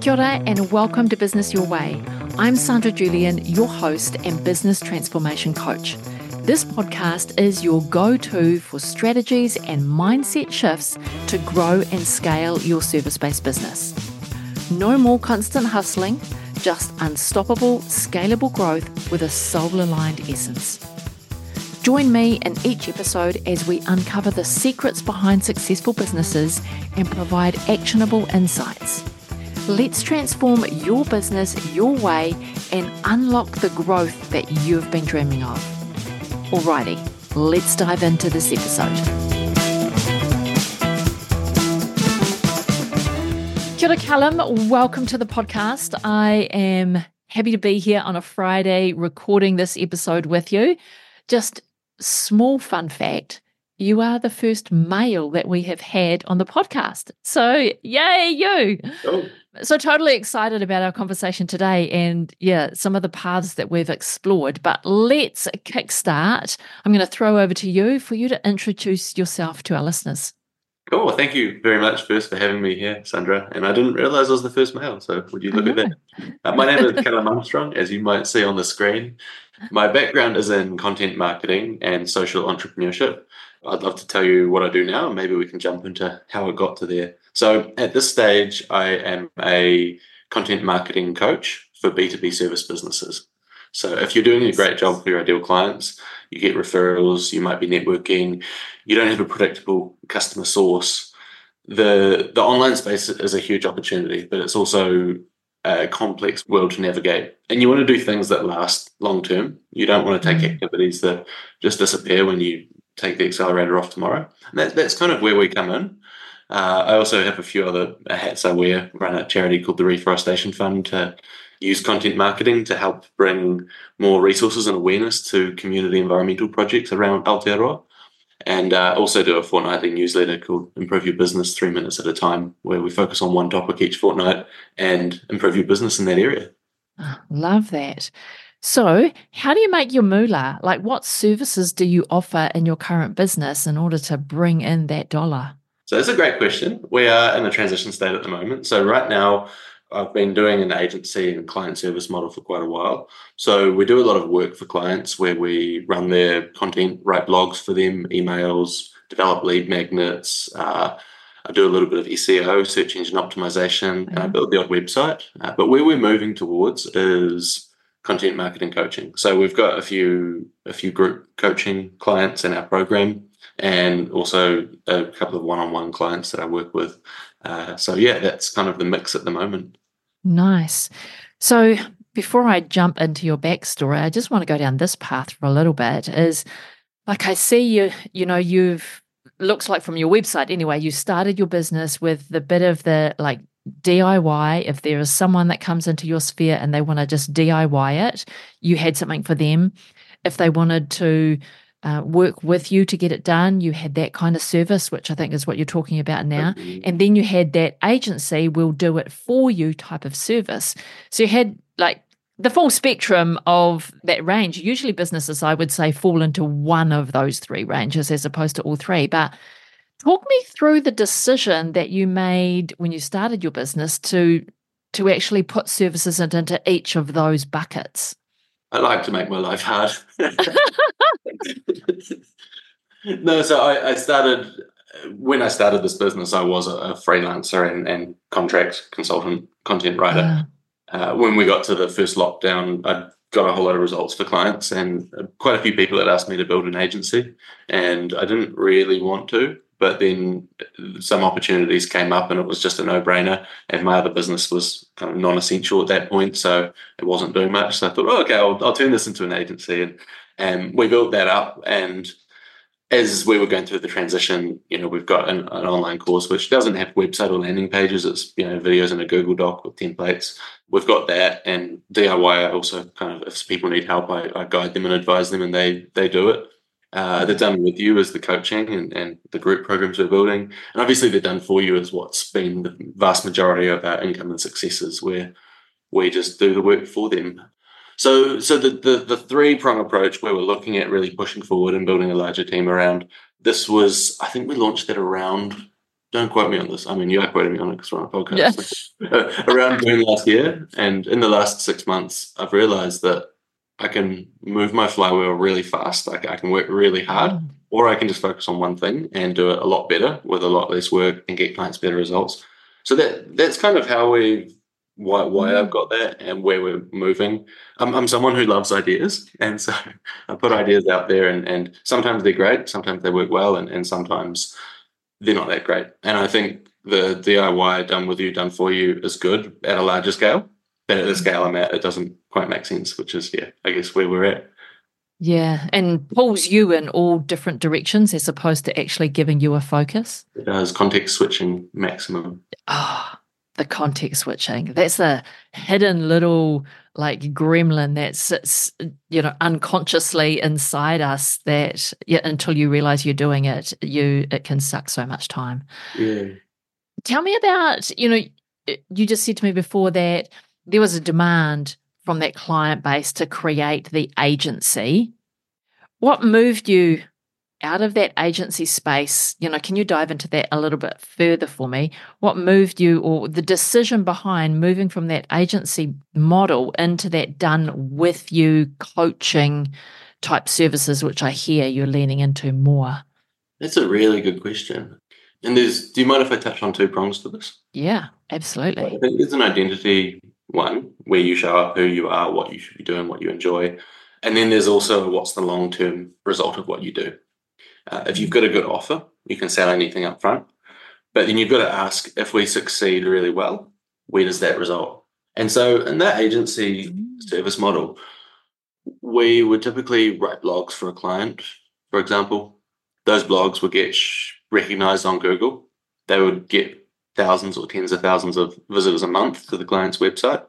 Kia ora and welcome to Business Your Way. I'm Sandra Julian, your host and business transformation coach. This podcast is your go to for strategies and mindset shifts to grow and scale your service based business. No more constant hustling, just unstoppable, scalable growth with a soul aligned essence. Join me in each episode as we uncover the secrets behind successful businesses and provide actionable insights. Let's transform your business your way and unlock the growth that you've been dreaming of. Alrighty, let's dive into this episode. Kia ora, Callum. Welcome to the podcast. I am happy to be here on a Friday recording this episode with you. Just small fun fact you are the first male that we have had on the podcast. So, yay, you. Oh. So, totally excited about our conversation today and, yeah, some of the paths that we've explored. But let's kickstart. I'm going to throw over to you for you to introduce yourself to our listeners. Cool. Thank you very much first for having me here, Sandra. And I didn't realize I was the first male. So, would you look at that? Uh, my name is Callum Armstrong, as you might see on the screen. My background is in content marketing and social entrepreneurship. I'd love to tell you what I do now, and maybe we can jump into how it got to there. So, at this stage, I am a content marketing coach for B2B service businesses. So, if you're doing a great job for your ideal clients, you get referrals, you might be networking, you don't have a predictable customer source. The the online space is a huge opportunity, but it's also a complex world to navigate. And you want to do things that last long term. You don't want to take mm. activities that just disappear when you take the accelerator off tomorrow. And that, that's kind of where we come in. Uh, I also have a few other hats I wear. Run a charity called the Reforestation Fund to use content marketing to help bring more resources and awareness to community environmental projects around Aotearoa and uh, also do a fortnightly newsletter called Improve Your Business Three Minutes at a Time, where we focus on one topic each fortnight and improve your business in that area. Ah, love that. So, how do you make your moolah? Like, what services do you offer in your current business in order to bring in that dollar? So, that's a great question. We are in a transition state at the moment. So, right now, I've been doing an agency and client service model for quite a while. So we do a lot of work for clients where we run their content, write blogs for them, emails, develop lead magnets. Uh, I do a little bit of SEO, search engine optimization, mm-hmm. and I mm-hmm. build the odd website. Uh, but where we're moving towards is content marketing coaching. So we've got a few a few group coaching clients in our program, and also a couple of one-on-one clients that I work with. Uh, so yeah, that's kind of the mix at the moment. Nice. So before I jump into your backstory, I just want to go down this path for a little bit. Is like I see you, you know, you've looks like from your website anyway, you started your business with the bit of the like DIY. If there is someone that comes into your sphere and they want to just DIY it, you had something for them. If they wanted to uh, work with you to get it done. You had that kind of service, which I think is what you're talking about now. And then you had that agency will do it for you type of service. So you had like the full spectrum of that range. Usually, businesses, I would say, fall into one of those three ranges as opposed to all three. But talk me through the decision that you made when you started your business to to actually put services into each of those buckets. I like to make my life hard. no, so I, I, started when I started this business. I was a, a freelancer and, and, contract consultant, content writer. Yeah. Uh, when we got to the first lockdown, I got a whole lot of results for clients, and quite a few people had asked me to build an agency, and I didn't really want to but then some opportunities came up and it was just a no-brainer. And my other business was kind of non-essential at that point so it wasn't doing much. So i thought oh, okay I'll, I'll turn this into an agency. And and we built that up. And as we were going through the transition you know we've got an, an online course which doesn't have website or landing pages. It's you know videos in a google doc with templates. We've got that. And diy i also kind of if people need help i, I guide them and advise them and they they do it uh, they're done with you as the coaching and, and the group programs we're building. And obviously, they're done for you as what's been the vast majority of our income and successes, where we just do the work for them. So, so the, the, the three prong approach where we're looking at really pushing forward and building a larger team around this was, I think we launched that around don't quote me on this. I mean, you are quoting me on it because we're on a podcast. Yeah. around June last year, and in the last six months, I've realized that I can move my flywheel really fast. Like I can work really hard, mm. or I can just focus on one thing and do it a lot better with a lot less work and get clients better results. So that that's kind of how we why why I've mm. got that and where we're moving. I'm I'm someone who loves ideas, and so I put ideas out there, and and sometimes they're great, sometimes they work well, and and sometimes they're not that great. And I think the DIY done with you, done for you is good at a larger scale. But at the mm. scale I'm at, it doesn't quite make sense, which is yeah, I guess where we're at. Yeah, and pulls you in all different directions as opposed to actually giving you a focus. It does context switching maximum. Ah, oh, the context switching. That's a hidden little like gremlin that sits, you know, unconsciously inside us that yeah, until you realize you're doing it, you it can suck so much time. Yeah. Tell me about, you know, you just said to me before that there was a demand from that client base to create the agency. What moved you out of that agency space? You know, can you dive into that a little bit further for me? What moved you, or the decision behind moving from that agency model into that done with you coaching type services, which I hear you're leaning into more? That's a really good question. And there's, do you mind if I touch on two prongs to this? Yeah, absolutely. I think there's an identity one, where you show up, who you are, what you should be doing, what you enjoy. And then there's also what's the long term result of what you do. Uh, if you've got a good offer, you can sell anything up front. But then you've got to ask if we succeed really well, where does that result? And so in that agency service model, we would typically write blogs for a client, for example. Those blogs would get recognized on Google. They would get thousands or tens of thousands of visitors a month to the client's website.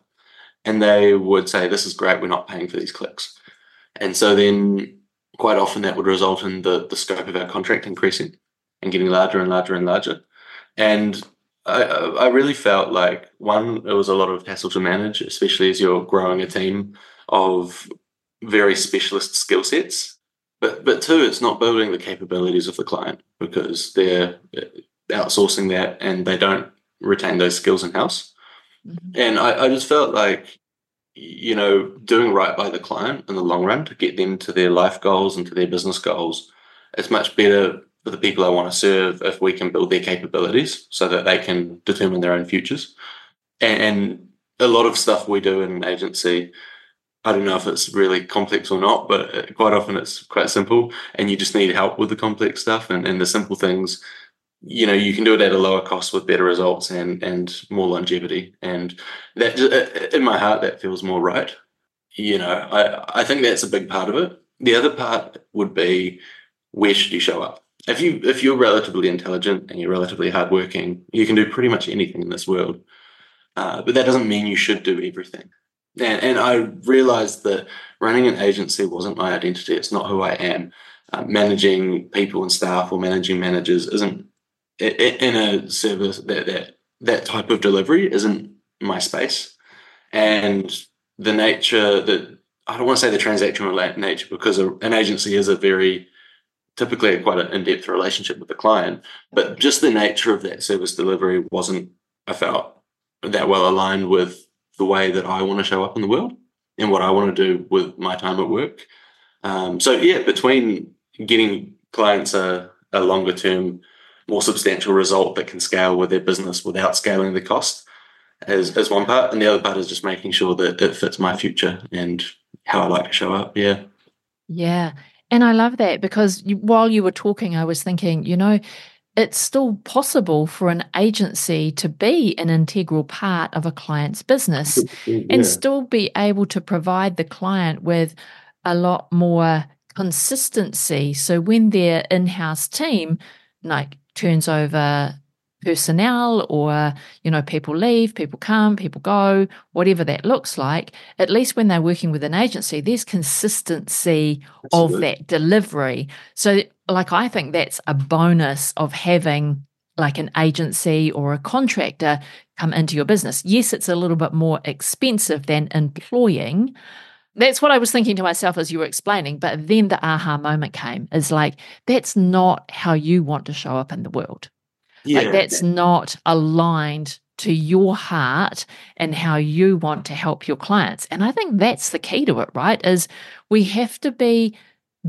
And they would say, This is great, we're not paying for these clicks. And so then quite often that would result in the, the scope of our contract increasing and getting larger and larger and larger. And I, I really felt like one, it was a lot of hassle to manage, especially as you're growing a team of very specialist skill sets. But but two, it's not building the capabilities of the client because they're outsourcing that and they don't retain those skills in house. Mm-hmm. And I, I just felt like, you know, doing right by the client in the long run to get them to their life goals and to their business goals, it's much better for the people I want to serve if we can build their capabilities so that they can determine their own futures. And, a lot of stuff we do in an agency, I don't know if it's really complex or not, but quite often it's quite simple and you just need help with the complex stuff and, and the simple things you know you can do it at a lower cost with better results and and more longevity. And that uh, in my heart that feels more right. You know i i think that's a big part of it. The other part would be where should you show up? If you if you're relatively intelligent and you're relatively hardworking you can do pretty much anything in this world. Uh, but that doesn't mean you should do everything. And, and i realized that running an agency wasn't my identity. It's not who i am. Uh, managing people and staff or managing managers isn't in a service that that that type of delivery isn't my space, and the nature that I don't want to say the transactional nature because an agency is a very typically quite an in-depth relationship with the client, but just the nature of that service delivery wasn't I felt that well aligned with the way that I want to show up in the world and what I want to do with my time at work. Um, so yeah, between getting clients a, a longer term more substantial result that can scale with their business without scaling the cost is, is one part. And the other part is just making sure that it fits my future and how I like to show up. Yeah. Yeah. And I love that because you, while you were talking, I was thinking, you know, it's still possible for an agency to be an integral part of a client's business mm-hmm. yeah. and still be able to provide the client with a lot more consistency. So when their in house team, like turns over personnel or you know people leave people come people go whatever that looks like at least when they're working with an agency there's consistency Absolutely. of that delivery so like i think that's a bonus of having like an agency or a contractor come into your business yes it's a little bit more expensive than employing that's what I was thinking to myself as you were explaining. But then the aha moment came is like, that's not how you want to show up in the world. Yeah. Like that's not aligned to your heart and how you want to help your clients. And I think that's the key to it, right? Is we have to be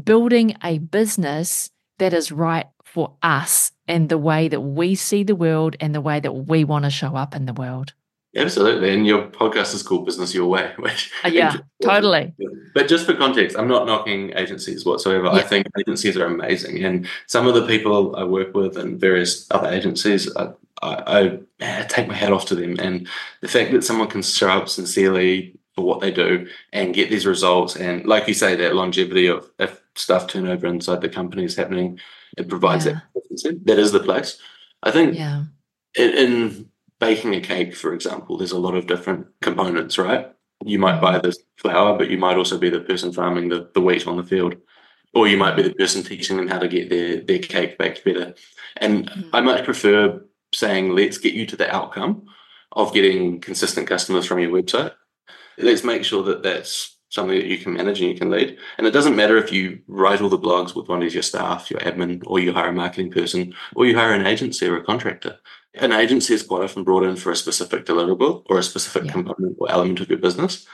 building a business that is right for us and the way that we see the world and the way that we want to show up in the world. Absolutely. And your podcast is called Business Your Way, which uh, yeah, totally. But just for context, I'm not knocking agencies whatsoever. Yeah. I think agencies are amazing. And some of the people I work with and various other agencies, I, I, I take my hat off to them. And the fact that someone can show up sincerely for what they do and get these results and like you say that longevity of if stuff turnover inside the company is happening it provides yeah. that that is the place i think yeah in, in, baking a cake for example there's a lot of different components right you might buy the flour but you might also be the person farming the, the wheat on the field or you might be the person teaching them how to get their, their cake baked better and mm. i much prefer saying let's get you to the outcome of getting consistent customers from your website let's make sure that that's something that you can manage and you can lead. And it doesn't matter if you write all the blogs with one of your staff, your admin, or you hire a marketing person, or you hire an agency or a contractor. An agency is quite often brought in for a specific deliverable or a specific yeah. component or element of your business.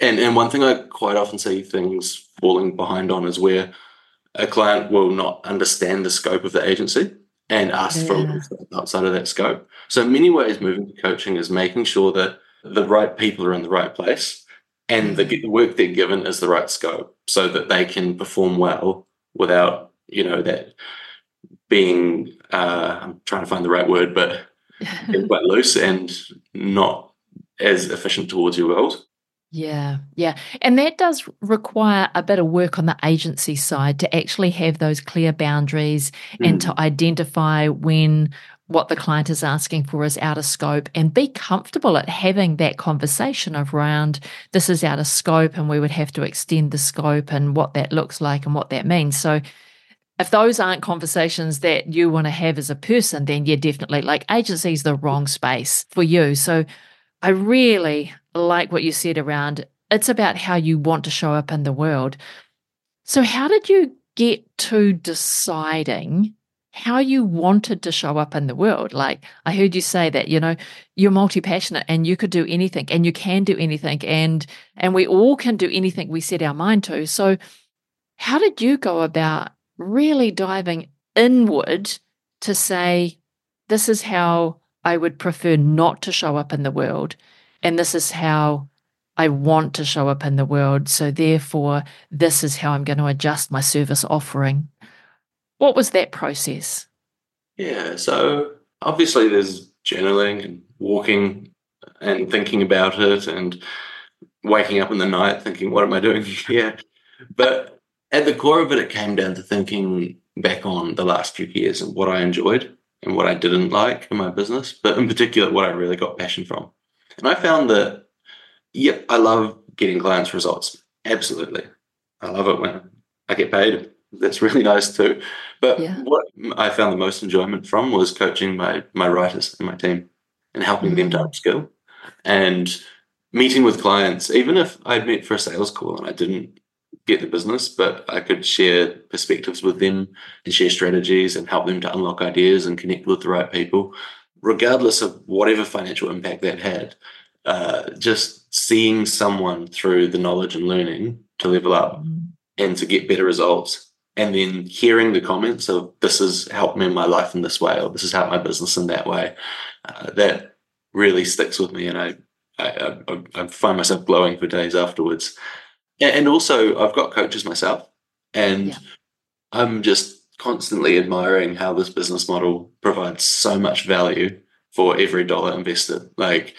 And and one thing I quite often see things falling behind on is where a client will not understand the scope of the agency and ask yeah. for outside of that scope. So in many ways, moving to coaching is making sure that the right people are in the right place and the, mm. the work they're given is the right scope so that they can perform well without you know that being uh, i'm trying to find the right word but quite loose and not as efficient towards your goals yeah, yeah. And that does require a bit of work on the agency side to actually have those clear boundaries mm. and to mm. identify when what the client is asking for is out of scope and be comfortable at having that conversation around this is out of scope and we would have to extend the scope and what that looks like and what that means. So if those aren't conversations that you want to have as a person, then yeah, definitely like agency is the wrong space for you. So I really like what you said around it's about how you want to show up in the world. So how did you get to deciding how you wanted to show up in the world. Like I heard you say that, you know, you're multi-passionate and you could do anything and you can do anything and and we all can do anything we set our mind to. So how did you go about really diving inward to say this is how I would prefer not to show up in the world and this is how I want to show up in the world. So therefore this is how I'm going to adjust my service offering. What was that process? Yeah, so obviously there's journaling and walking and thinking about it and waking up in the night thinking, what am I doing here? But at the core of it, it came down to thinking back on the last few years and what I enjoyed and what I didn't like in my business, but in particular, what I really got passion from. And I found that, yep, I love getting clients' results. Absolutely. I love it when I get paid that's really nice too. But yeah. what I found the most enjoyment from was coaching my my writers and my team and helping mm-hmm. them to mm. upskill and meeting with clients. Even if I'd met for a sales call and I didn't get the business, but I could share perspectives with them and share strategies and help them to unlock ideas and connect with the right people, regardless of whatever financial impact that had. Uh, just seeing someone through the knowledge and learning to level up and to get better results and then hearing the comments of this has helped me in my life in this way or this has helped my business in that way uh, that really sticks with me and I, I, I, I find myself glowing for days afterwards and also i've got coaches myself and yeah. i'm just constantly admiring how this business model provides so much value for every dollar invested like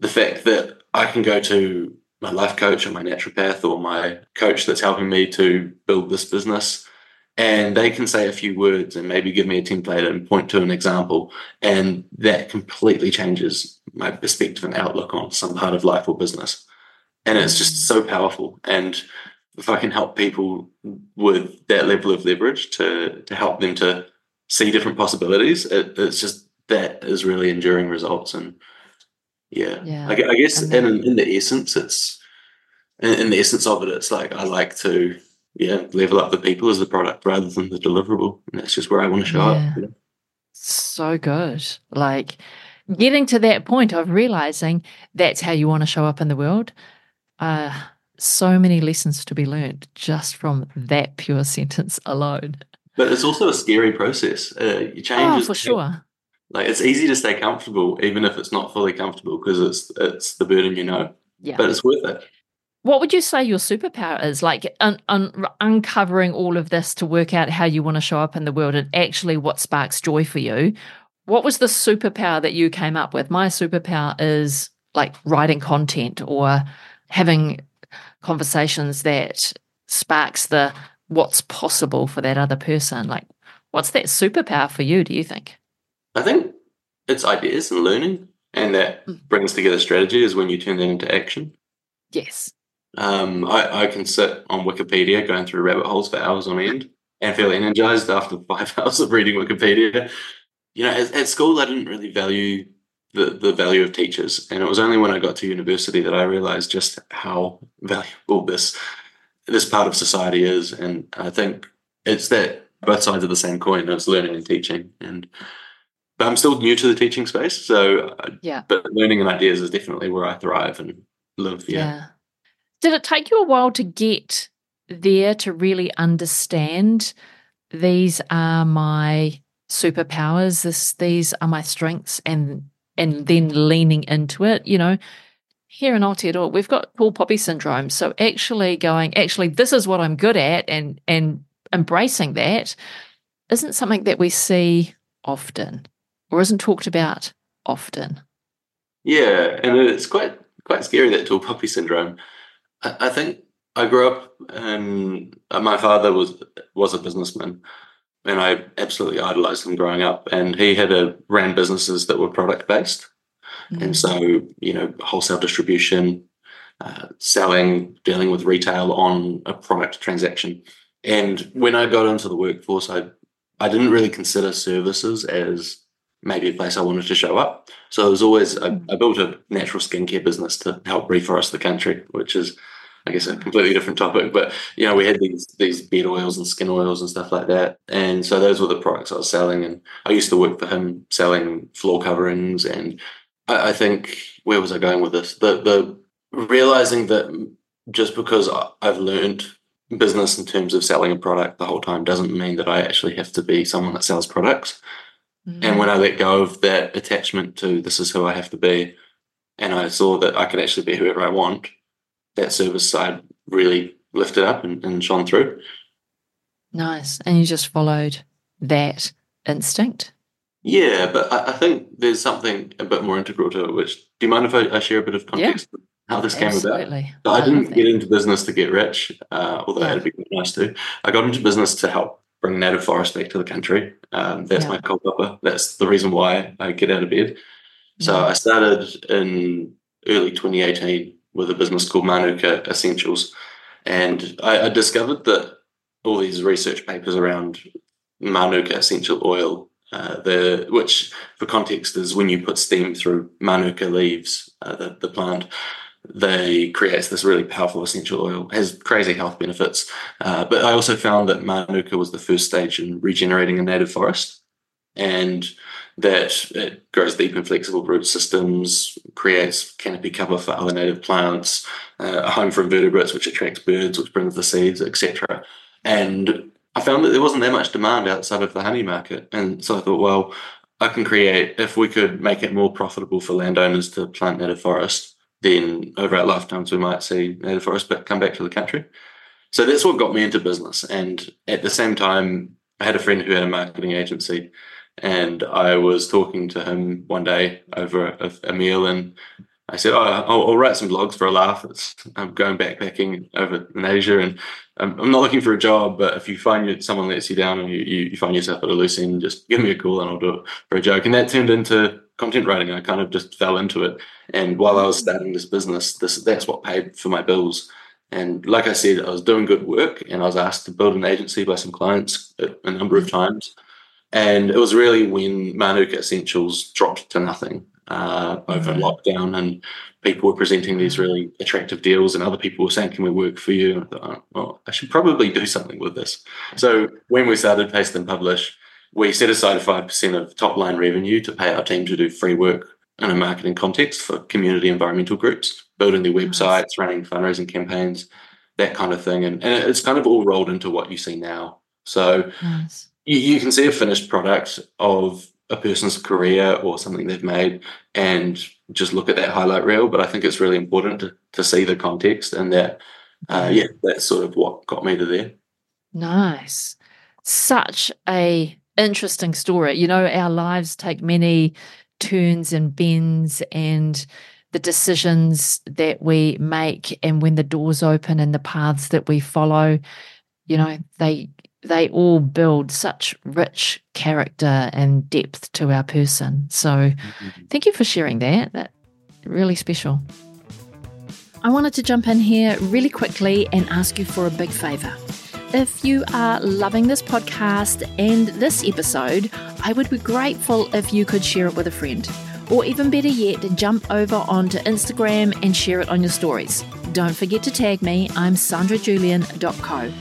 the fact that i can go to my life coach or my naturopath or my coach that's helping me to build this business. And they can say a few words and maybe give me a template and point to an example. And that completely changes my perspective and outlook on some part of life or business. And it's just so powerful. And if I can help people with that level of leverage to to help them to see different possibilities, it, it's just that is really enduring results. And yeah, yeah. I, I guess in, in the essence, it's in, in, the essence of it, it's like I like to yeah level up the people as the product rather than the deliverable, and that's just where I want to show yeah. up. so good. Like getting to that point of realizing that's how you want to show up in the world. Uh, so many lessons to be learned just from that pure sentence alone. But it's also a scary process. Uh, you change. Oh, for sure. Like it's easy to stay comfortable, even if it's not fully comfortable, because it's it's the burden you know. Yeah. But it's worth it. What would you say your superpower is? Like un- un- uncovering all of this to work out how you want to show up in the world and actually what sparks joy for you. What was the superpower that you came up with? My superpower is like writing content or having conversations that sparks the what's possible for that other person. Like, what's that superpower for you, do you think? I think it's ideas and learning, and that Mm. brings together strategy is when you turn that into action. Yes. Um, I, I can sit on Wikipedia going through rabbit holes for hours on end and feel energized after five hours of reading Wikipedia. You know, at, at school, I didn't really value the, the value of teachers. And it was only when I got to university that I realized just how valuable this this part of society is. And I think it's that both sides of the same coin. It's learning and teaching. And but I'm still new to the teaching space, so uh, Yeah. But learning and ideas is definitely where I thrive and live. Yeah. Yeah. Did it take you a while to get there to really understand these are my superpowers, this these are my strengths and and then leaning into it, you know? Here in Aotearoa, we've got tall poppy syndrome. So actually going, actually, this is what I'm good at and and embracing that isn't something that we see often or isn't talked about often. Yeah, and it's quite quite scary that tall puppy syndrome. I, I think I grew up and uh, my father was was a businessman, and I absolutely idolized him growing up. And he had a ran businesses that were product based, and so you know wholesale distribution, uh, selling, dealing with retail on a product transaction. And when I got into the workforce, I I didn't really consider services as maybe a place I wanted to show up. So it was always I, I built a natural skincare business to help reforest the country, which is I guess a completely different topic. But you know, we had these these beard oils and skin oils and stuff like that. And so those were the products I was selling. And I used to work for him selling floor coverings. And I, I think where was I going with this? The the realizing that just because I've learned business in terms of selling a product the whole time doesn't mean that I actually have to be someone that sells products. Mm-hmm. And when I let go of that attachment to this is who I have to be, and I saw that I could actually be whoever I want, that service side really lifted up and, and shone through. Nice. And you just followed that instinct? Yeah, but I, I think there's something a bit more integral to it. Which do you mind if I, I share a bit of context of how this came about? Absolutely. So I love didn't get into business to get rich, uh, although Yeah. that'd be nice too. I got into business to help bring native forest back to the country. Um, that's Yeah. my kaupapa. That's the reason why I get out of bed. So Yeah. I started in early 2018 with a business called Manuka Essentials, and I, I discovered that all these research papers around Manuka essential oil, uh, the which for context is when you put steam through Manuka leaves, uh, the, the plant, they creates this really powerful essential oil. Has crazy health benefits, uh, but I also found that Manuka was the first stage in regenerating a native forest, and that it grows deep and flexible root systems, creates canopy cover for other native plants, uh, a home for invertebrates, which attracts birds, which brings the seeds, etc. And I found that there wasn't that much demand outside of the honey market, and so I thought, well, I can create if we could make it more profitable for landowners to plant native forest, then over our lifetimes we might see native forest but come back to the country. So that's what got me into business. And at the same time, I had a friend who had a marketing agency, and I was talking to him one day over a, a meal, and I said, "Oh, I'll, I'll write some blogs for a laugh. It's, I'm going backpacking over in Asia, and I'm, I'm not looking for a job. But if you find you, someone lets you down, and you, you, you find yourself at a loose end, just give me a call, and I'll do it for a joke." And that turned into content writing. I kind of just fell into it, and while I was starting this business, this that's what paid for my bills. And like I said, I was doing good work, and I was asked to build an agency by some clients a, a number of times. And it was really when Manuka Essentials dropped to nothing uh, over lockdown, and people were presenting these really attractive deals, and other people were saying, "Can we work for you?" And I thought, oh, well, I should probably do something with this. So when we started Paste and Publish, we set aside 5% of top line revenue to pay our team to do free work in a marketing context for community environmental groups, building their websites, running fundraising campaigns, that kind of thing. And, and it's kind of all rolled into what you see now. So nice. You, you can see a finished product of a person's career or something they've made and just look at that highlight reel. But I think it's really important to, to see the context and that, uh, yeah, that's sort of what got me to there. Nice. Such a interesting story. You know, our lives take many turns and bends and the decisions that we make and when the doors open and the paths that we follow, you know, they they all build such rich character and depth to our person. So mm-hmm. thank you for sharing that. That really special. I wanted to jump in here really quickly and ask you for a big favor. If you are loving this podcast and this episode, I would be grateful if you could share it with a friend. Or even better yet, jump over onto Instagram and share it on your stories. Don't forget to tag me, I'm sandrajulian.co.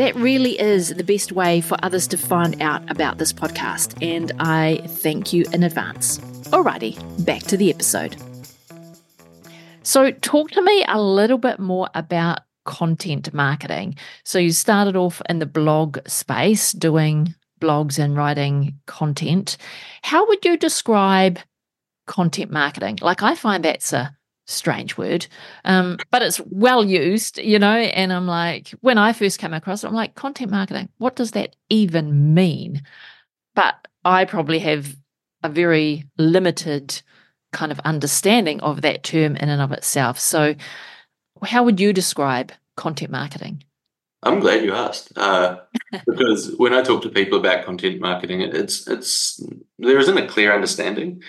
That really is the best way for others to find out about this podcast, and I thank you in advance. Alrighty, back to the episode. So, talk to me a little bit more about content marketing. So, you started off in the blog space doing blogs and writing content. How would you describe content marketing? Like, I find that's a strange word, um, but it's well used, you know. And I'm like, when I first came across it, I'm like, content marketing, what does that even mean? But I probably have a very limited kind of understanding of that term in and of itself. So, how would you describe content marketing? I'm glad you asked uh, because when I talk to people about content marketing, it's it's there isn't a clear understanding.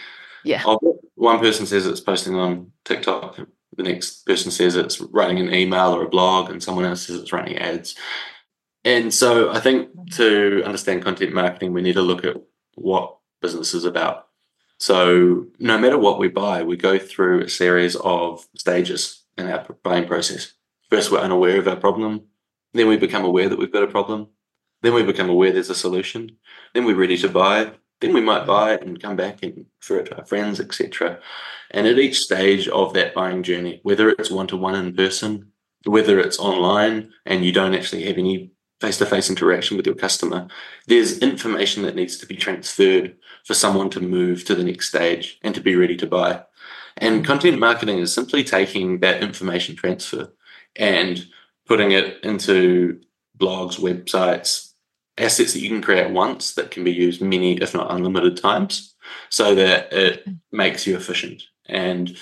Yeah. Oh, one person says it's posting on TikTok. The next person says it's writing an email or a blog, and someone else says it's running ads. And so I think to understand content marketing, we need to look at what business is about. So no matter what we buy, we go through a series of stages in our buying process. First, we're unaware of our problem. Then we become aware that we've got a problem. Then we become aware there's a solution. Then we're ready to buy then we might buy it and come back and refer it to our friends, etc. And at each stage of that buying journey, whether it's one to one in person, whether it's online and you don't actually have any face to face interaction with your customer, there's information that needs to be transferred for someone to move to the next stage and to be ready to buy. And content marketing is simply taking that information transfer and putting it into blogs, websites, assets that you can create once that can be used many, if not unlimited times, so that it makes you efficient. And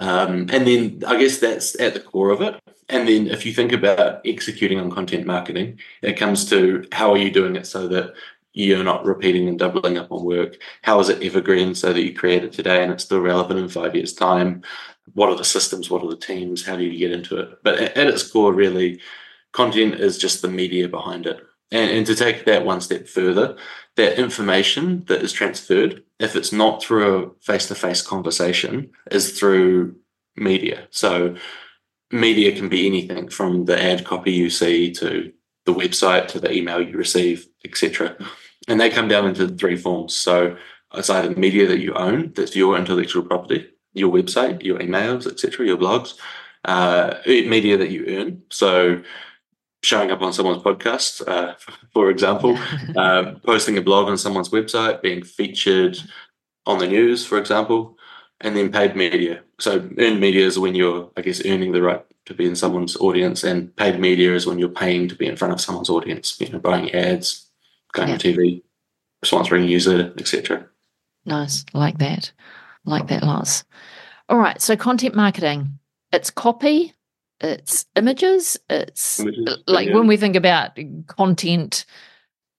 um, and then I guess that's at the core of it. And then if you think about executing on content marketing, it comes to how are you doing it so that you're not repeating and doubling up on work? How is it evergreen so that you create it today and it's still relevant in five years' time? What are the systems? What are the teams? How do you get into it? But at its core, really, content is just the media behind it. And, and to take that one step further, that information that is transferred, if it's not through a face to face conversation, is through media. So, media can be anything from the ad copy you see to the website to the email you receive, etc. And they come down into three forms. So, it's either media that you own, that's your intellectual property, your website, your emails, etc., your blogs, uh, media that you earn. So, showing up on someone's podcast, uh, for example, uh, posting a blog on someone's website, being featured on the news, for example, and then paid media. So earned media is when you're, I guess, earning the right to be in someone's audience, and paid media is when you're paying to be in front of someone's audience. You know, buying ads, going yeah. on TV, sponsoring a user, etc. Nice, like that, like that Lars. All right, so content marketing. It's copy, it's images. It's images, uh, like yeah. when we think about content,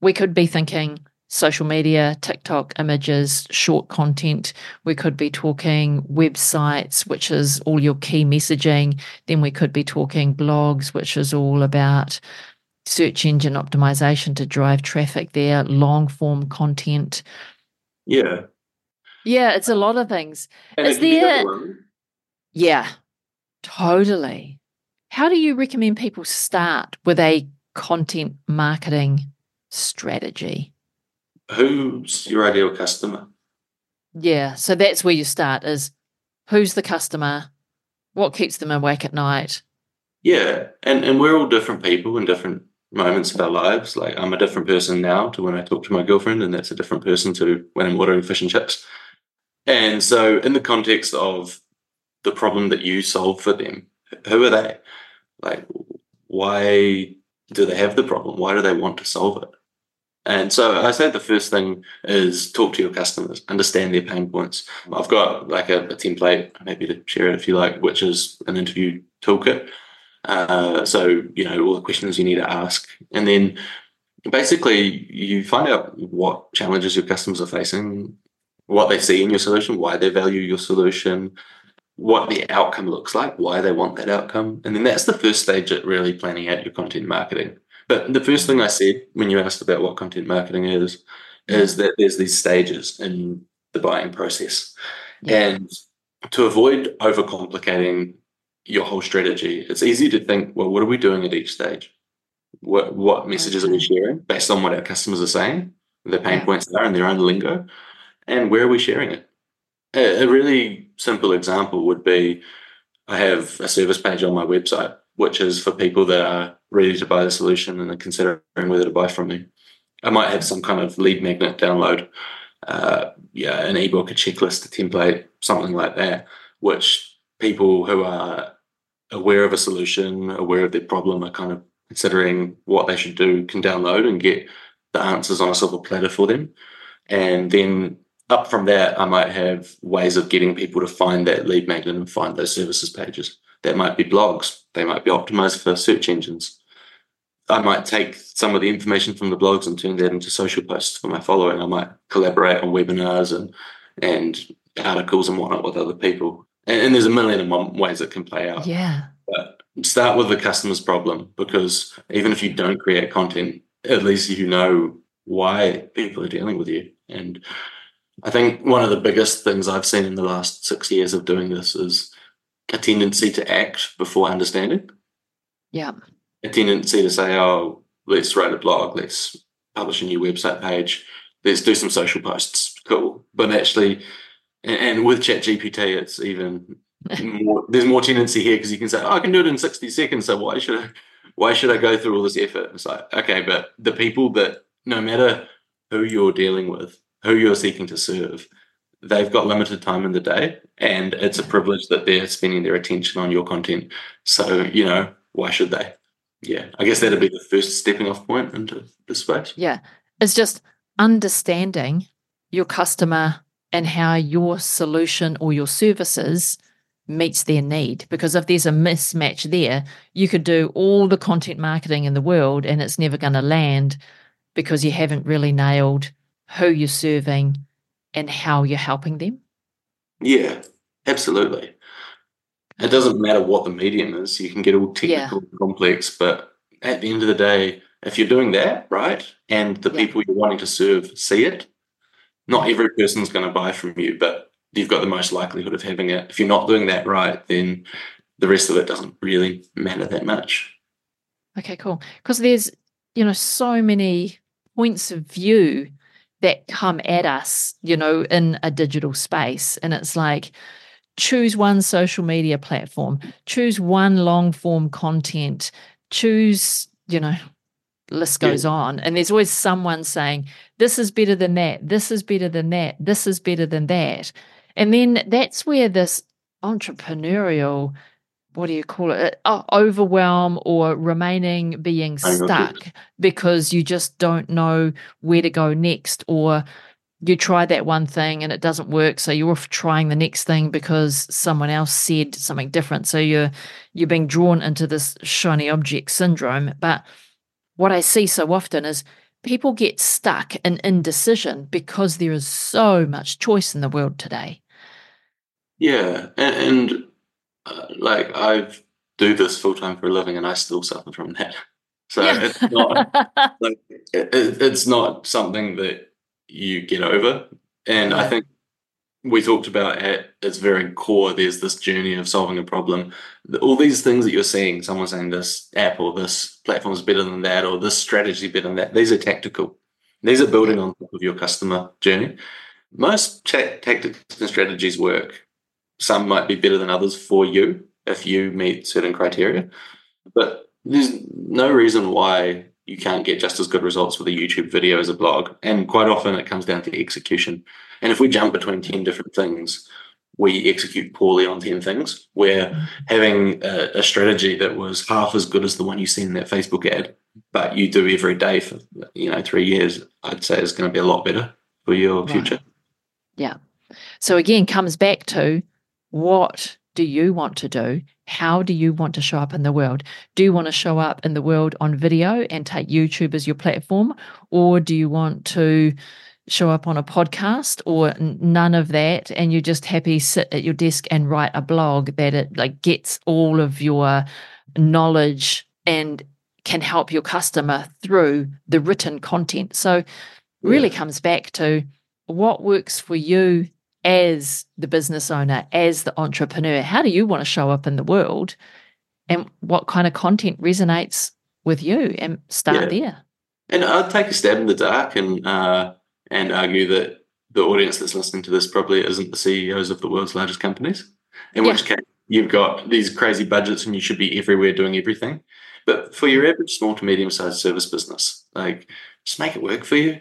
we could be thinking social media, TikTok images, short content. We could be talking websites, which is all your key messaging. Then we could be talking blogs, which is all about search engine optimization to drive traffic there, long form content. Yeah. Yeah, it's a lot of things. And is there? Yeah, totally. How do you recommend people start with a content marketing strategy? who's your ideal customer? Yeah. So that's where you start is who's the customer? What keeps them awake at night? Yeah. And and we're all different people in different moments of our lives. Like I'm a different person now to when I talk to my girlfriend, and that's a different person to when I'm ordering fish and chips. And so in the context of the problem that you solve for them, who are they? Like why do they have the problem? Why do they want to solve it? And so I say the first thing is talk to your customers, understand their pain points. I've got like a, a template, maybe to share it if you like, which is an interview toolkit. Uh, so, you know, all the questions you need to ask. And then basically you find out what challenges your customers are facing, what they see in your solution, why they value your solution, what the outcome looks like, why they want that outcome. And then that's the first stage at really planning out your content marketing. But the first thing I said when you asked about what content marketing is, is that there's these stages in the buying process. Yeah. And to avoid overcomplicating your whole strategy, it's easy to think, well, what are we doing at each stage? What what messages okay. are we sharing based on what our customers are saying, their pain yeah. points are in their own lingo, and where are we sharing it? A, a really simple example would be I have a service page on my website, which is for people that are ready to buy the solution and are considering whether to buy from me. I might have some kind of lead magnet download, uh, yeah, an ebook, a checklist, a template, something like that, which people who are aware of a solution, aware of their problem, are kind of considering what they should do, can download and get the answers on a silver platter for them. And then up from that, I might have ways of getting people to find that lead magnet and find those services pages. That might be blogs. They might be optimized for search engines. I might take some of the information from the blogs and turn that into social posts for my following. I might collaborate on webinars and and articles and whatnot with other people. And, and there's a million and one ways it can play out. Yeah. But start with the customer's problem because even if you don't create content, at least you know why people are dealing with you. And I think one of the biggest things I've seen in the last six years of doing this is a tendency to act before understanding. Yeah. A tendency to say, oh, let's write a blog, let's publish a new website page, let's do some social posts. Cool. But actually, and, with ChatGPT, it's even more, there's more tendency here because you can say, oh, I can do it in 60 seconds. So why should I, why should I go through all this effort? It's like, okay, but the people that no matter who you're dealing with, who you're seeking to serve, they've got limited time in the day and it's a privilege that they're spending their attention on your content. So, you know, why should they? Yeah, I guess that'd be the first stepping off point into the space. Yeah. It's just understanding your customer and how your solution or your services meets their need. Because if there's a mismatch there, you could do all the content marketing in the world and it's never going to land because you haven't really nailed who you're serving and how you're helping them? Yeah, absolutely. It doesn't matter what the medium is. You can get all technical yeah. complex, but at the end of the day, if you're doing that right and the yeah. people you're wanting to serve see it, not every person's going to buy from you, but you've got the most likelihood of having it. If you're not doing that right, then the rest of it doesn't really matter that much. Okay, cool. Because there's, you know, so many points of view that come at us, you know, in a digital space. And it's like, choose one social media platform, choose one long form content, choose, you know, list goes yeah. on. And there's always someone saying, this is better than that, this is better than that, this is better than that. And then that's where this entrepreneurial what do you call it uh, overwhelm or remaining being stuck because you just don't know where to go next or you try that one thing and it doesn't work so you're trying the next thing because someone else said something different. So you're you're being drawn into this shiny object syndrome. But what i see so often is people get stuck in indecision because there is so much choice in the world today. Yeah and, and uh, like I do this full time for a living, and I still suffer from that. So yeah. it's not like it, it's not something that you get over. And. I think we talked about at its very core, there's this journey of solving a problem. All these things that you're seeing, someone saying this app or this platform is better than that, or this strategy better than that, these are tactical. These are building on top of your customer journey. Most tactics and strategies work. Some might be better than others for you if you meet certain criteria, but there's no reason why you can't get just as good results with a YouTube video as a blog. And quite often it comes down to execution. And if we jump between 10 different things, we execute poorly on 10 things. Where having a, a, strategy that was half as good as the one you see in that Facebook ad, but you do every day for you know three years, I'd say is going to be a lot better for your right. future. Yeah. So again, comes back to what do you want to do? How do you want to show up in the world? Do you want to show up in the world on video and take YouTube as your platform? Or do you want to show up on a podcast or none of that and you're just happy sit at your desk and write a blog that it like gets all of your knowledge and can help your customer through the written content so really yeah. comes back to what works for you as the business owner as the entrepreneur how do you want to show up in the world and what kind of content resonates with you and start yeah. there and i'd take a stab in the dark and uh and argue that the audience that's listening to this probably isn't the CEOs of the world's largest companies. In yeah. which case, you've got these crazy budgets and you should be everywhere doing everything. But for your average small to medium sized service business, like just make it work for you.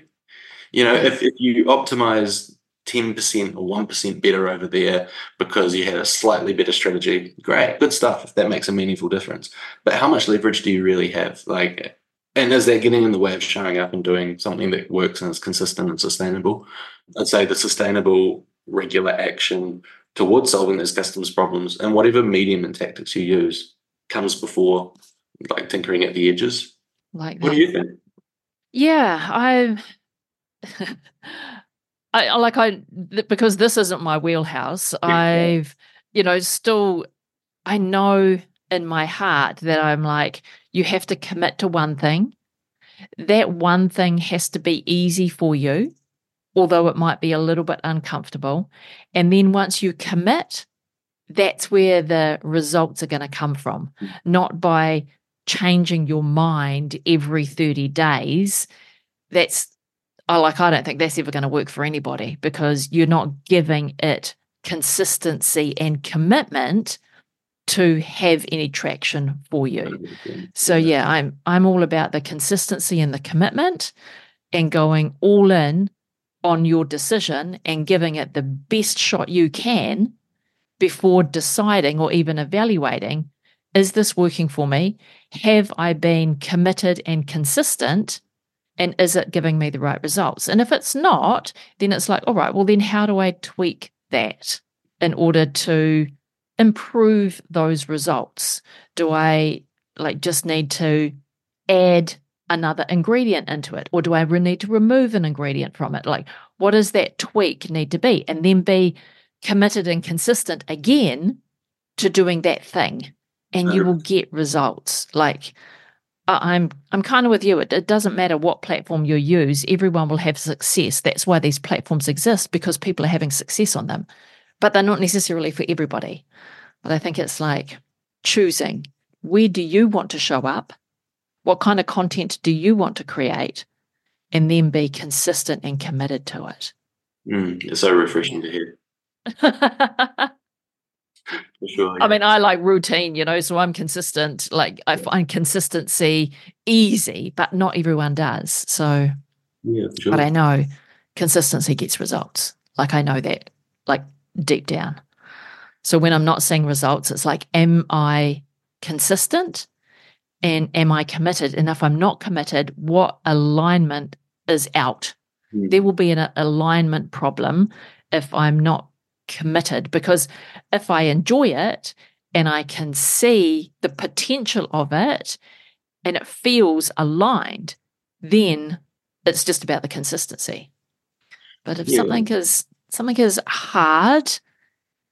You know, if, if you optimize 10% or 1% better over there because you had a slightly better strategy, great, good stuff if that makes a meaningful difference. But how much leverage do you really have? Like, and is that getting in the way of showing up and doing something that works and is consistent and sustainable? I'd say the sustainable, regular action towards solving those customers' problems and whatever medium and tactics you use comes before like tinkering at the edges. Like what do you think? Yeah, I I like I because this isn't my wheelhouse. I've you know still I know in my heart that I'm like you have to commit to one thing. That one thing has to be easy for you, although it might be a little bit uncomfortable. And then once you commit, that's where the results are going to come from, mm. not by changing your mind every 30 days. That's I like I don't think that's ever going to work for anybody because you're not giving it consistency and commitment to have any traction for you. So yeah, I'm I'm all about the consistency and the commitment and going all in on your decision and giving it the best shot you can before deciding or even evaluating is this working for me? Have I been committed and consistent? And is it giving me the right results? And if it's not, then it's like, all right, well, then how do I tweak that in order to improve those results? Do I like just need to add another ingredient into it or do I need to remove an ingredient from it? Like what does that tweak need to be? And then be committed and consistent again to doing that thing and you will get results. Like I'm I'm kind of with you. It, it doesn't matter what platform you use, everyone will have success. That's why these platforms exist because people are having success on them. But they're not necessarily for everybody. But I think it's like choosing where do you want to show up? What kind of content do you want to create? And then be consistent and committed to it. Mm, it's so refreshing to hear. Sure, yeah. I mean, I like routine, you know, so I'm consistent. Like I find consistency easy, but not everyone does. So, yeah, sure. but I know consistency gets results. Like I know that, like deep down. So when I'm not seeing results, it's like, am I consistent? And am I committed? And if I'm not committed, what alignment is out? Mm. There will be an alignment problem if I'm not committed. Because if I enjoy it and I can see the potential of it and it feels aligned, then it's just about the consistency. But if yeah. something is something is hard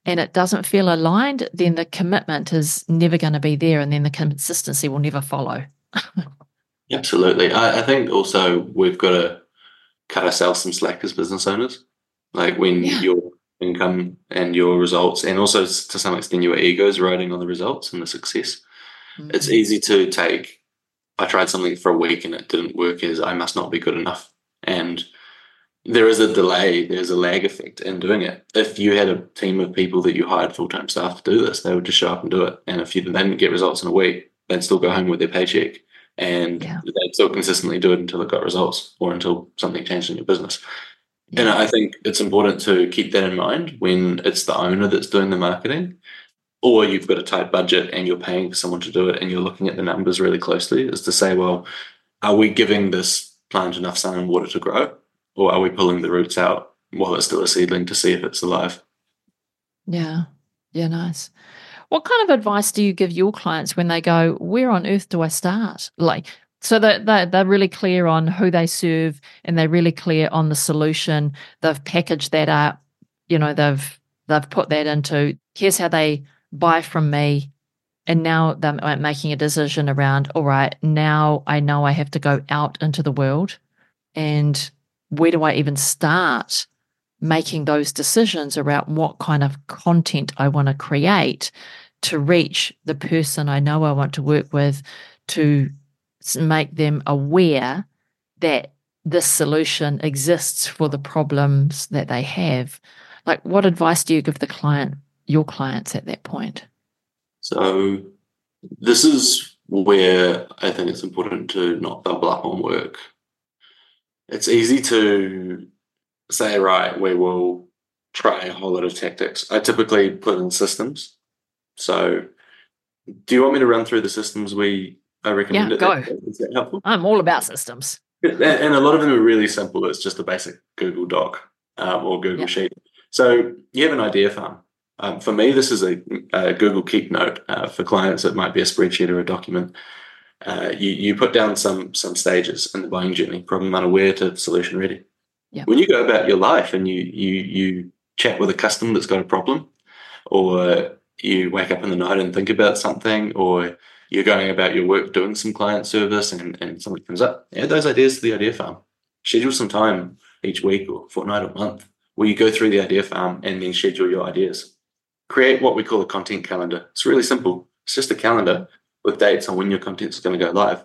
and it doesn't feel aligned, then the commitment is never going to be there and then the consistency will never follow. Absolutely. I, I, think also we've got to cut ourselves some slack as business owners. Like when yeah. your income and your results, and also to some extent your egos riding on the results and the success. Mm-hmm. It's easy to take, I tried something for a week and it didn't work, Is I must not be good enough. And there is a delay, there's a lag effect in doing it. If you had a team of people that you hired full time staff to do this, they would just show up and do it. And if you they didn't get results in a week, they'd still go home with their paycheck and yeah. they'd still consistently do it until it got results or until something changed in your business. And I think it's important to keep that in mind when it's the owner that's doing the marketing or you've got a tight budget and you're paying for someone to do it and you're looking at the numbers really closely is to say, well, are we giving this plant enough sun and water to grow? Or are we pulling the roots out while it's still a seedling to see if it's alive? Yeah. Yeah, nice. What kind of advice do you give your clients when they go, Where on earth do I start? Like, so they're, they're really clear on who they serve and they're really clear on the solution. They've packaged that up, you know, they've they've put that into here's how they buy from me. And now they're making a decision around, all right, now I know I have to go out into the world. And where do I even start making those decisions around what kind of content I want to create to reach the person I know I want to work with to make them aware that this solution exists for the problems that they have. Like, what advice do you give the client, your clients at that point? So, this is where I think it's important to not double up on work it's easy to say, right, we will try a whole lot of tactics. I typically put in systems. So, do you want me to run through the systems we I recommend? Yeah, go. Is that helpful? I'm all about systems. And a lot of them are really simple. It's just a basic Google Doc um, or Google Sheet. So you have an idea farm. Um, for me, this is a, a Google Keep Note. Uh, for clients, it might be a spreadsheet or a document uh, you, you put down some some stages in the buying journey, problem unaware to solution ready. Yep. When you go about your life and you you you chat with a customer that's got a problem, or you wake up in the night and think about something, or you're going about your work doing some client service and, and something comes up, add those ideas to the idea farm. Schedule some time each week or fortnight or month where you go through the idea farm and then schedule your ideas. Create what we call a content calendar. It's really simple. It's just a calendar with dates on when your content is going to go live.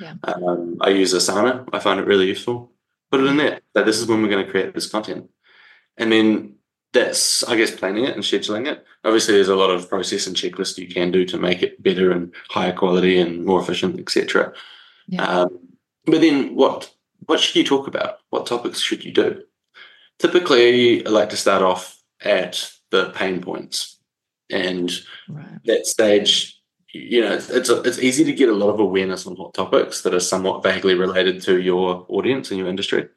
Yeah. Um, I use Asana. I find it really useful. Put it in there. That this is when we're going to create this content, and then that's I guess planning it and scheduling it. Obviously, there's a lot of process and checklist you can do to make it better and higher quality and more efficient, etc. Yeah. Um, but then, what what should you talk about? What topics should you do? Typically, I like to start off at the pain points, and right. that stage you know, it's it's, it's easy to get a lot of awareness on hot topics that are somewhat vaguely related to your audience and your industry.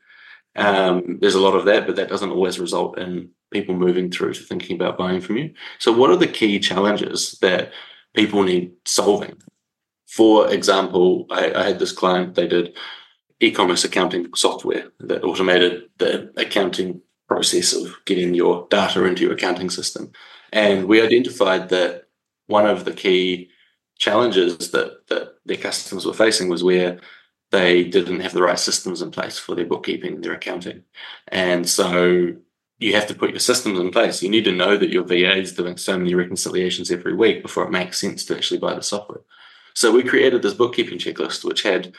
Um, there's a lot of that, but that doesn't always result in people moving through to thinking about buying from you. So, what are the key challenges that people need solving? For example, I, I had this client; they did e-commerce accounting software that automated the accounting process of getting your data into your accounting system, and we identified that one of the key challenges that, that their customers were facing was where they didn't have the right systems in place for their bookkeeping and their accounting. And so you have to put your systems in place. You need to know that your VA is doing so many reconciliations every week before it makes sense to actually buy the software. So we created this bookkeeping checklist, which had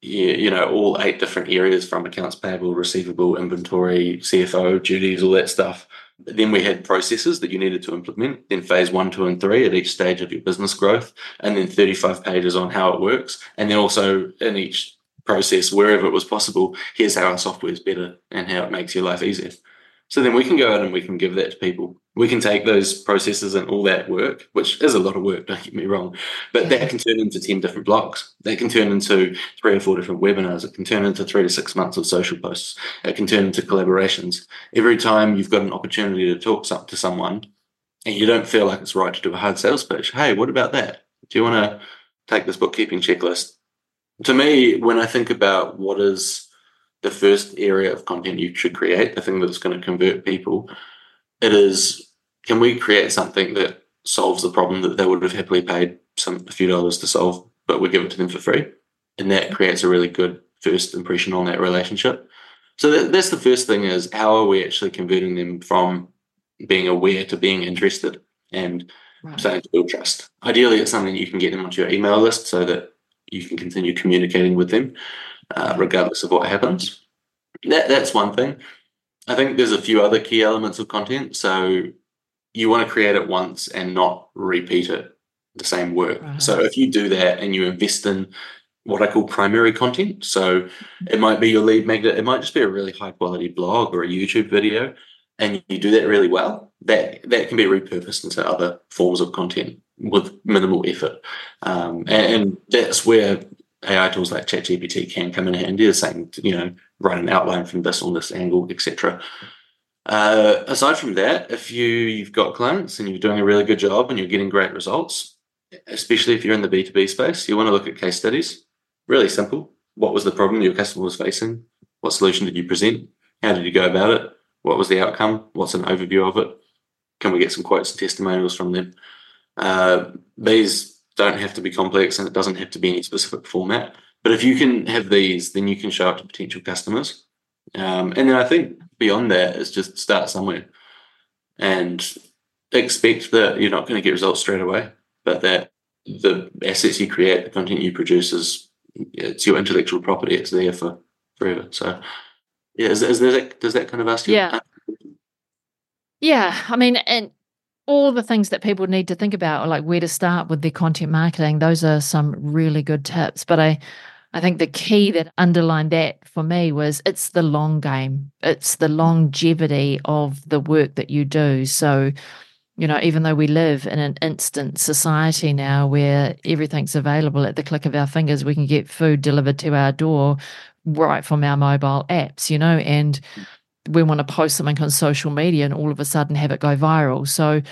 you know all eight different areas from accounts payable, receivable, inventory, CFO duties, all that stuff then we had processes that you needed to implement, then phase one, two, and three at each stage of your business growth, and then 35 pages on how it works. And then also in each process, wherever it was possible, here's how our software is better and how it makes your life easier. So then we can go out and we can give that to people. We can take those processes and all that work, which is a lot of work, don't get me wrong, but yeah. that can turn into 10 different blocks. That can turn into three or four different webinars. It can turn into three to six months of social posts. It can turn into collaborations. Every time you've got an opportunity to talk to someone and you don't feel like it's right to do a hard sales pitch, hey, what about that? Do you want to take this bookkeeping checklist? To me, when I think about what is the first area of content you should create, the thing that's going to convert people, it is can we create something that solves the problem that they would have happily paid some a few dollars to solve, but we give it to them for free, and that creates a really good first impression on that relationship. So that, that's the first thing: is how are we actually converting them from being aware to being interested and right. starting to build trust. Ideally, it's something you can get them onto your email list so that you can continue communicating with them uh, regardless of what happens. that that's one thing. I think there's a few other key elements of content. So you want to create it once and not repeat it the same work. Right. So if you do that and you invest in what I call primary content, so it might be your lead magnet, it might just be a really high quality blog or a YouTube video, and you do that really well, that that can be repurposed into other forms of content with minimal effort. Um, and, and, that's where AI tools like ChatGPT can come in handy, is saying, you know, write an outline from this on this angle, etc. Uh, aside from that, if you you've got clients and you're doing a really good job and you're getting great results, especially if you're in the B2B space, you want to look at case studies. Really simple. What was the problem your customer was facing? What solution did you present? How did you go about it? What was the outcome? What's an overview of it? Can we get some quotes and testimonials from them? Uh, these don't have to be complex and it doesn't have to be any specific format. But if you can have these, then you can show it to potential customers. Um, and then I think beyond that is just start somewhere and expect that you're not going to get results straight away but that the assets you create, the content you produce is it's your intellectual property. It's there for forever. So yeah, is, is that, does that kind of ask you? Yeah. Yeah. I mean, and all the things that people need to think about, like where to start with their content marketing, those are some really good tips. But I, I think the key that underlined that for me was it's the long game. It's the longevity of the work that you do. So you know, even though we live in an instant society now where everything's available at the click of our fingers, we can get food delivered to our door right from our mobile apps, you know, and we want to post something on social media and all of a sudden have it go viral. So,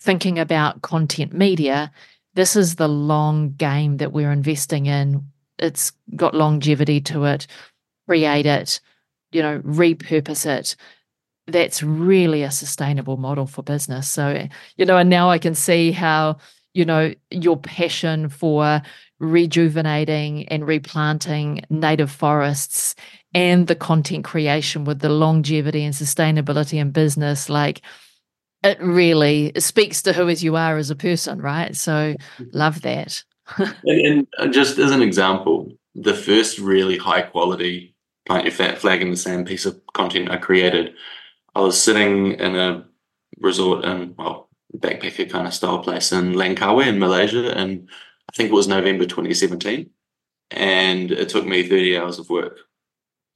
thinking about content media, this is the long game that we're investing in. It's got longevity to it, create it, you know, repurpose it, that's really a sustainable model for business. So, you know, and now I can see how, you know, your passion for rejuvenating and replanting native forests and the content creation with the longevity and sustainability in business, like it really speaks to who as you are as a person, right? So love that. and, and uh, just as an example, the first really high quality plant your fat flag in the sand piece of content I created I was sitting in a resort in well backpacker kind of style place in Langkawi in Malaysia, and I think it was November 2017, and it took me 30 hours of work.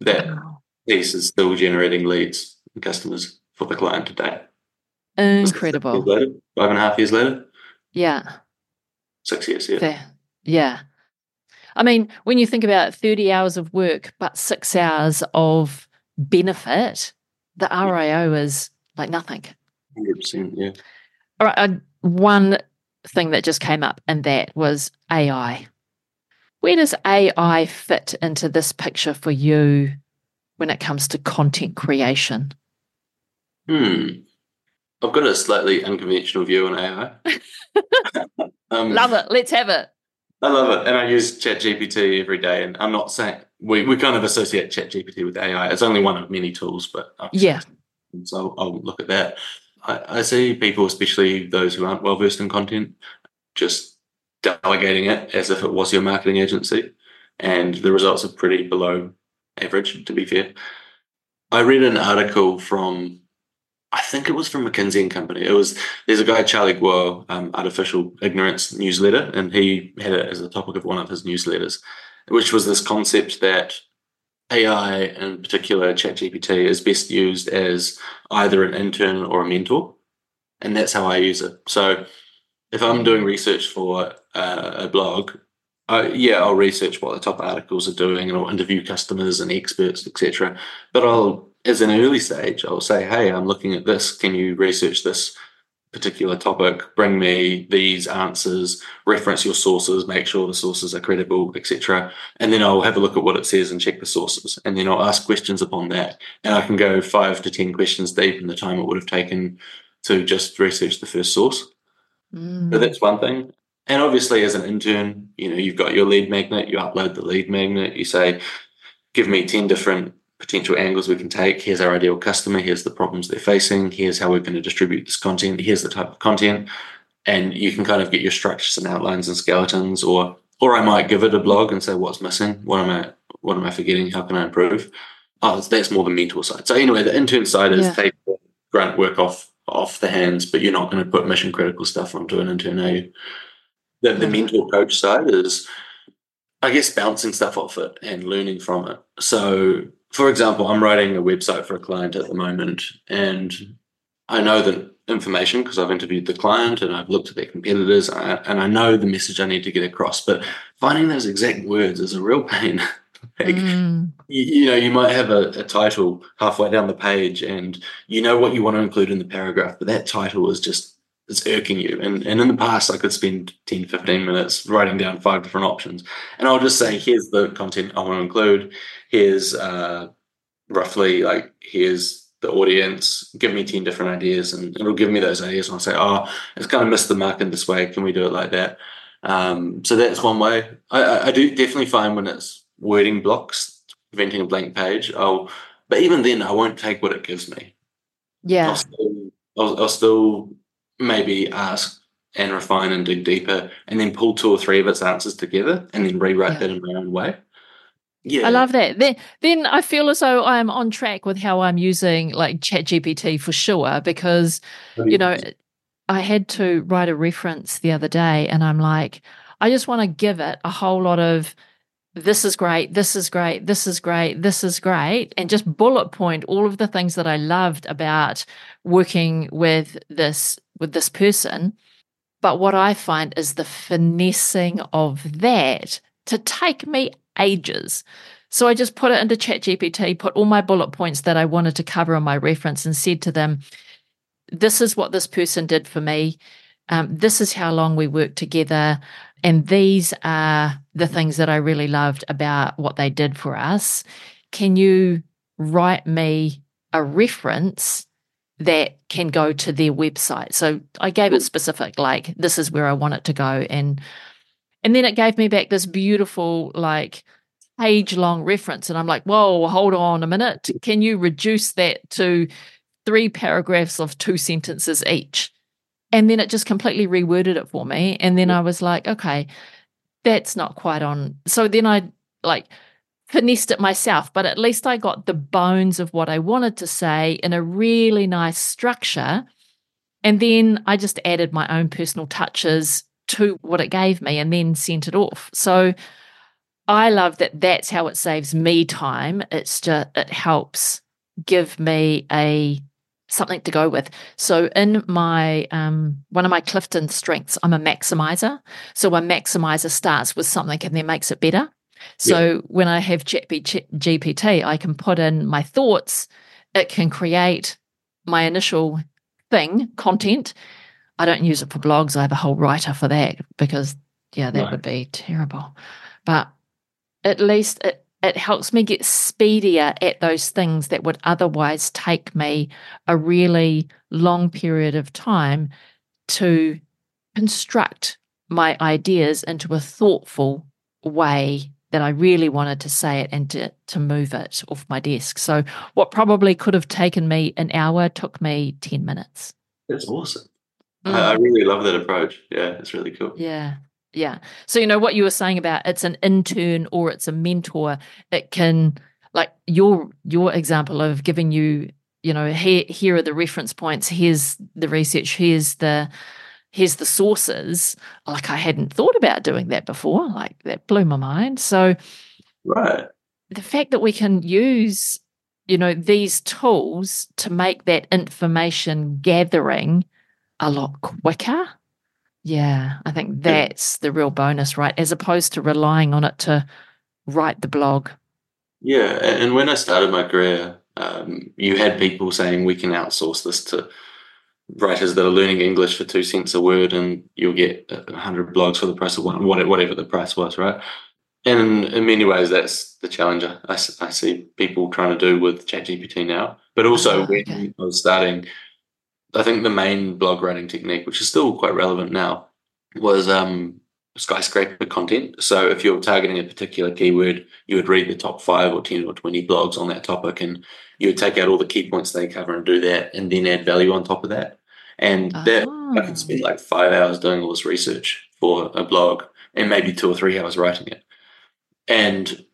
That piece is still generating leads and customers for the client today. Incredible. Later, five and a half years later. Yeah. Six years. Yeah. Fair. Yeah. I mean, when you think about 30 hours of work, but six hours of benefit, the RIO is like nothing. 100%, yeah. All right. Uh, one thing that just came up, and that was AI. Where does AI fit into this picture for you when it comes to content creation? Hmm. I've got a slightly unconventional view on AI. um, love it. Let's have it. I love it. And I use ChatGPT every day. And I'm not saying we, we kind of associate ChatGPT with AI. It's only one of many tools, but yeah. So I'll, I'll look at that. I, I, see people, especially those who aren't well versed in content, just delegating it as if it was your marketing agency, and the results are pretty below average. To be fair, I read an article from I think it was from McKinsey and Company. It was there's a guy Charlie Guo, um, Artificial Ignorance newsletter, and he had it as a topic of one of his newsletters which was this concept that AI, in particular ChatGPT, is best used as either an intern or a mentor. And that's how I use it. So if I'm doing research for uh, a blog, I, yeah, I'll research what the top articles are doing and I'll interview customers and experts, etc. But I'll, as an early stage, I'll say, hey, I'm looking at this. Can you research this particular topic, bring me these answers, reference your sources, make sure the sources are credible, etc. And then I'll have a look at what it says and check the sources. And then I'll ask questions upon that. And I can go five to 10 questions deep in the time it would have taken to just research the first source. Mm. So that's one thing. And obviously, as an intern, you know, you've got your lead magnet, you upload the lead magnet, you say, give me 10 different potential angles we can take. Here's our ideal customer. Here's the problems they're facing. Here's how we're going to distribute this content. Here's the type of content. And you can kind of get your structures and outlines and skeletons, or or I might give it a blog and say what's missing. What am I what am I forgetting? How can I improve? oh, that's more the mentor side. So anyway, the intern side is Yeah. take grunt work off off the hands, but you're not going to put mission critical stuff onto an intern, are you? The, the mentor coach side is, I guess, bouncing stuff off it and learning from it. So, for example, I'm writing a website for a client at the moment, and I know the information because I've interviewed the client and I've looked at their competitors, and I, and I know the message I need to get across. But finding those exact words is a real pain. Like, Mm, you, know, you might have a, a title halfway down the page and you know what you want to include in the paragraph, but that title is just it's irking you. And and in the past I could spend 10, 15 minutes writing down five different options. And I'll just say, here's the content I want to include. Here's uh roughly like here's the audience, give me 10 different ideas and it'll give me those ideas and I'll say, oh, it's kind of missed the mark in this way. Can we do it like that? Um, so that's one way. I, I do definitely find when it's wording blocks, preventing a blank page, I'll, but even then, I won't take what it gives me. yeah. I'll, still, I'll, I'll still maybe ask and refine and dig deeper, and then pull two or three of its answers together, and then rewrite Yeah. that in my own way. Yeah, I love that. Then, then I feel as though I'm on track with how I'm using like ChatGPT for sure, because oh, you know, I had to write a reference the other day, and I'm like, I just want to give it a whole lot of this is great, this is great, this is great, this is great, and just bullet point all of the things that I loved about working with this with this person. But what I find is the finessing of that to take me ages. So I just put it into ChatGPT, put all my bullet points that I wanted to cover in my reference, and said to them, This is what this person did for me. Um, this is how long we worked together. And these are the things that I really loved about what they did for us. Can you write me a reference that can go to their website? So I gave it specific, like, this is where I want it to go. And and then it gave me back this beautiful, like, page long reference. And I'm like, whoa, hold on a minute. Can you reduce that to three paragraphs of two sentences each? And then it just completely reworded it for me. And then I was like, okay, that's not quite on. So then I like finessed it myself, but at least I got the bones of what I wanted to say in a really nice structure. And then I just added my own personal touches to what it gave me and then sent it off. So I love that that's how it saves me time. It's just it helps give me a something to go with. So in my um one of my Clifton strengths, I'm a maximizer. So a maximizer starts with something and then makes it better. So when I have GPT, I can put in my thoughts, it can create my initial thing, content. I don't use it for blogs. I have a whole writer for that because yeah, that Right. would be terrible. But at least it it helps me get speedier at those things that would otherwise take me a really long period of time to construct my ideas into a thoughtful way that I really wanted to say it and to, to move it off my desk. So, what probably could have taken me an hour took me 10 minutes. that's awesome. Mm. I, I really love that approach. Yeah, it's really cool. Yeah. Yeah. So, you know, what you were saying about it's an intern or it's a mentor, it can like your your example of giving you, you know, here here are the reference points, here's the research, here's the here's the sources. Like I hadn't thought about doing that before. Like that blew my mind. So Right. the fact that we can use, you know, these tools to make that information gathering a lot quicker. Yeah, I think that's the real bonus, right? As opposed to relying on it to write the blog. Yeah, and when I started my career, um, you had people saying we can outsource this to writers that are learning English for two cents a word, and you'll get a hundred blogs for the price of one, whatever the price was, right? And in many ways, that's the challenge I see people trying to do with ChatGPT now. But also, Ah, when. I was starting, I think the main blog writing technique, which is still quite relevant now, was um, skyscraper content. So if you're targeting a particular keyword, you would read the top five or 10 or 20 blogs on that topic and you would take out all the key points they cover and do that and then add value on top of that. And that I Ah. could spend like five hours doing all this research for a blog and maybe two or three hours writing it. And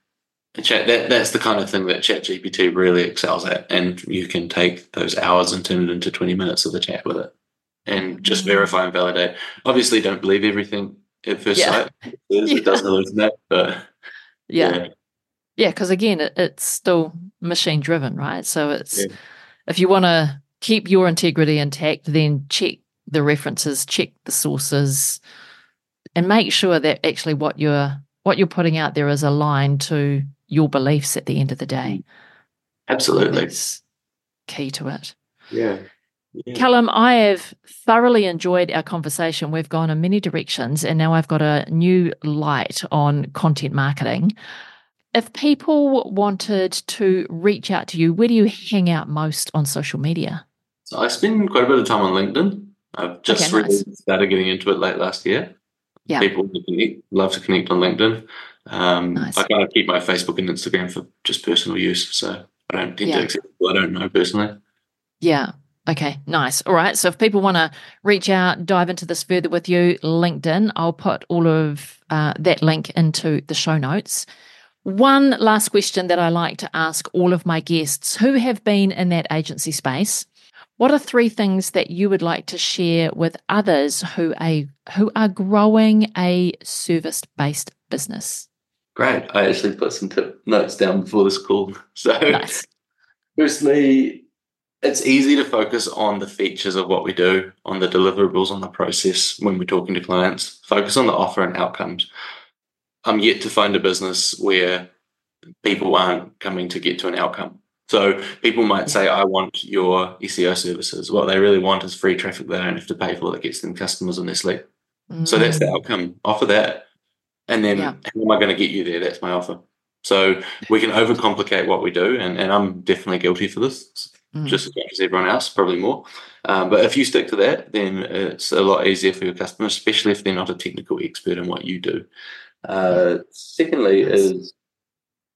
chat that that's the kind of thing that ChatGPT really excels at, and you can take those hours and turn it into twenty minutes of the chat with it, and just mm-hmm. verify and validate. Obviously, don't believe everything at first yeah. sight. It, is, yeah. it does hallucinate, but yeah, yeah, because again, it, it's still machine driven, right? So it's yeah. if you want to keep your integrity intact, then check the references, check the sources, and make sure that actually what you're what you're putting out there is aligned to your beliefs at the end of the day. Absolutely. That's key to it. Yeah. yeah. Callum, I have thoroughly enjoyed our conversation. We've gone in many directions, and now I've got a new light on content marketing. If people wanted to reach out to you, where do you hang out most on social media? So I spend quite a bit of time on LinkedIn. I've just okay, really nice. started getting into it late last year. Yeah. People love to connect on LinkedIn. Um, nice. I kind of keep my Facebook and Instagram for just personal use, so I don't tend yeah. to accept people I don't know personally. Yeah. Okay, nice. All right. So if people want to reach out, dive into this further with you, LinkedIn, I'll put all of uh, that link into the show notes. One last question that I like to ask all of my guests who have been in that agency space. What are three things that you would like to share with others who are, who are growing a service based business? Great. I actually put some tip notes down before this call. So, nice. firstly, it's easy to focus on the features of what we do, on the deliverables, on the process when we're talking to clients. Focus on the offer and outcomes. I'm yet to find a business where people aren't coming to get to an outcome. So people might say, I want your SEO services. What they really want is free traffic they don't have to pay for that gets them customers on their sleep. Mm. So that's the mm. outcome. Offer that. And then yeah. how am I going to get you there? That's my offer. So we can overcomplicate what we do, and, and I'm definitely guilty for this, mm. just as much as everyone else, probably more. Um, but if you stick to that, then it's a lot easier for your customers, especially if they're not a technical expert in what you do. Uh, secondly, yes. is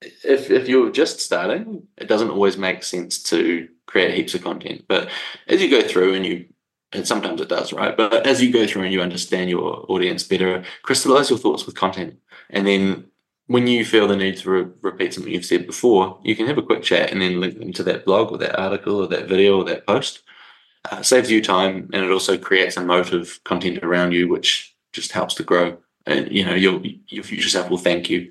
if if you're just starting, it doesn't always make sense to create heaps of content. But as you go through and you and sometimes it does, right? But as you go through and you understand your audience better, crystallize your thoughts with content. And then when you feel the need to re- repeat something you've said before, you can have a quick chat and then link them to that blog or that article or that video or that post. Uh, saves you time and it also creates a motive content around you, which just helps to grow. And you know, your your future self will thank you.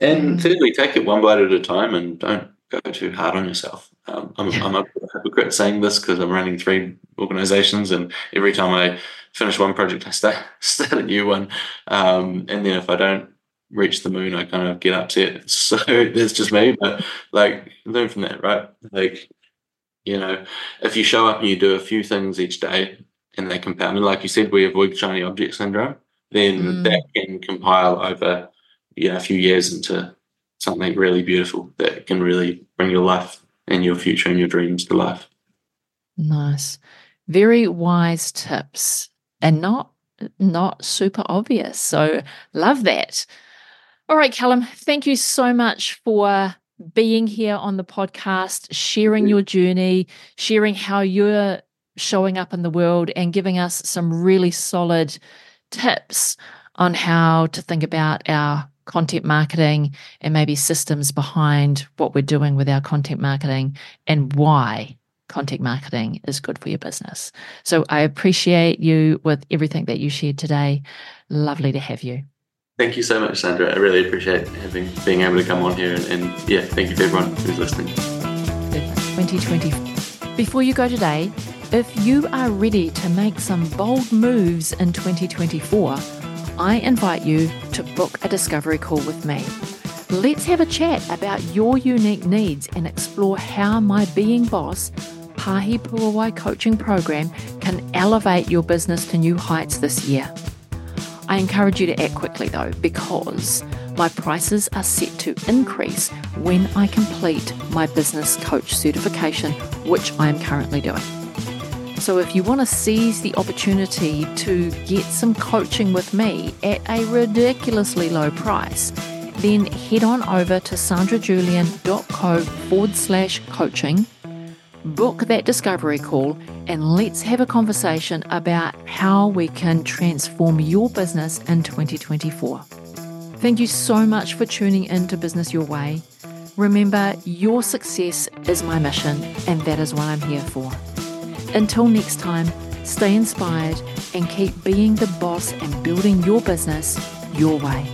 And mm. thirdly, take it one bite at a time and don't go too hard on yourself. Um, I'm, yeah. I'm, a hypocrite saying this because I'm running three organizations, and every time I finish one project, I start, start a new one. Um, and then if I don't reach the moon, I kind of get upset. So that's just me, but like learn from that, right? Like, you know, if you show up and you do a few things each day and they compound, and like you said, we avoid shiny object syndrome, then mm. that can compile over you know, a few years into something really beautiful that can really bring your life and your future and your dreams to life. Nice. Very wise tips and not not super obvious. So love that. All right, Callum, thank you so much for being here on the podcast, sharing your journey, sharing how you're showing up in the world and giving us some really solid tips on how to think about our content marketing and maybe systems behind what we're doing with our content marketing and why content marketing is good for your business. So I appreciate you with everything that you shared today. Lovely to have you. Thank you so much, Sandra. I really appreciate having being able to come on here and, and yeah, thank you to everyone who's listening. 2020. Before you go today, if you are ready to make some bold moves in 2024, I invite you to book a discovery call with me. Let's have a chat about your unique needs and explore how my Being Boss Pahi Puawai coaching program can elevate your business to new heights this year. I encourage you to act quickly though, because my prices are set to increase when I complete my business coach certification, which I am currently doing. So, if you want to seize the opportunity to get some coaching with me at a ridiculously low price, then head on over to sandrajulian.co forward slash coaching, book that discovery call, and let's have a conversation about how we can transform your business in 2024. Thank you so much for tuning in to Business Your Way. Remember, your success is my mission, and that is what I'm here for. Until next time, stay inspired and keep being the boss and building your business your way.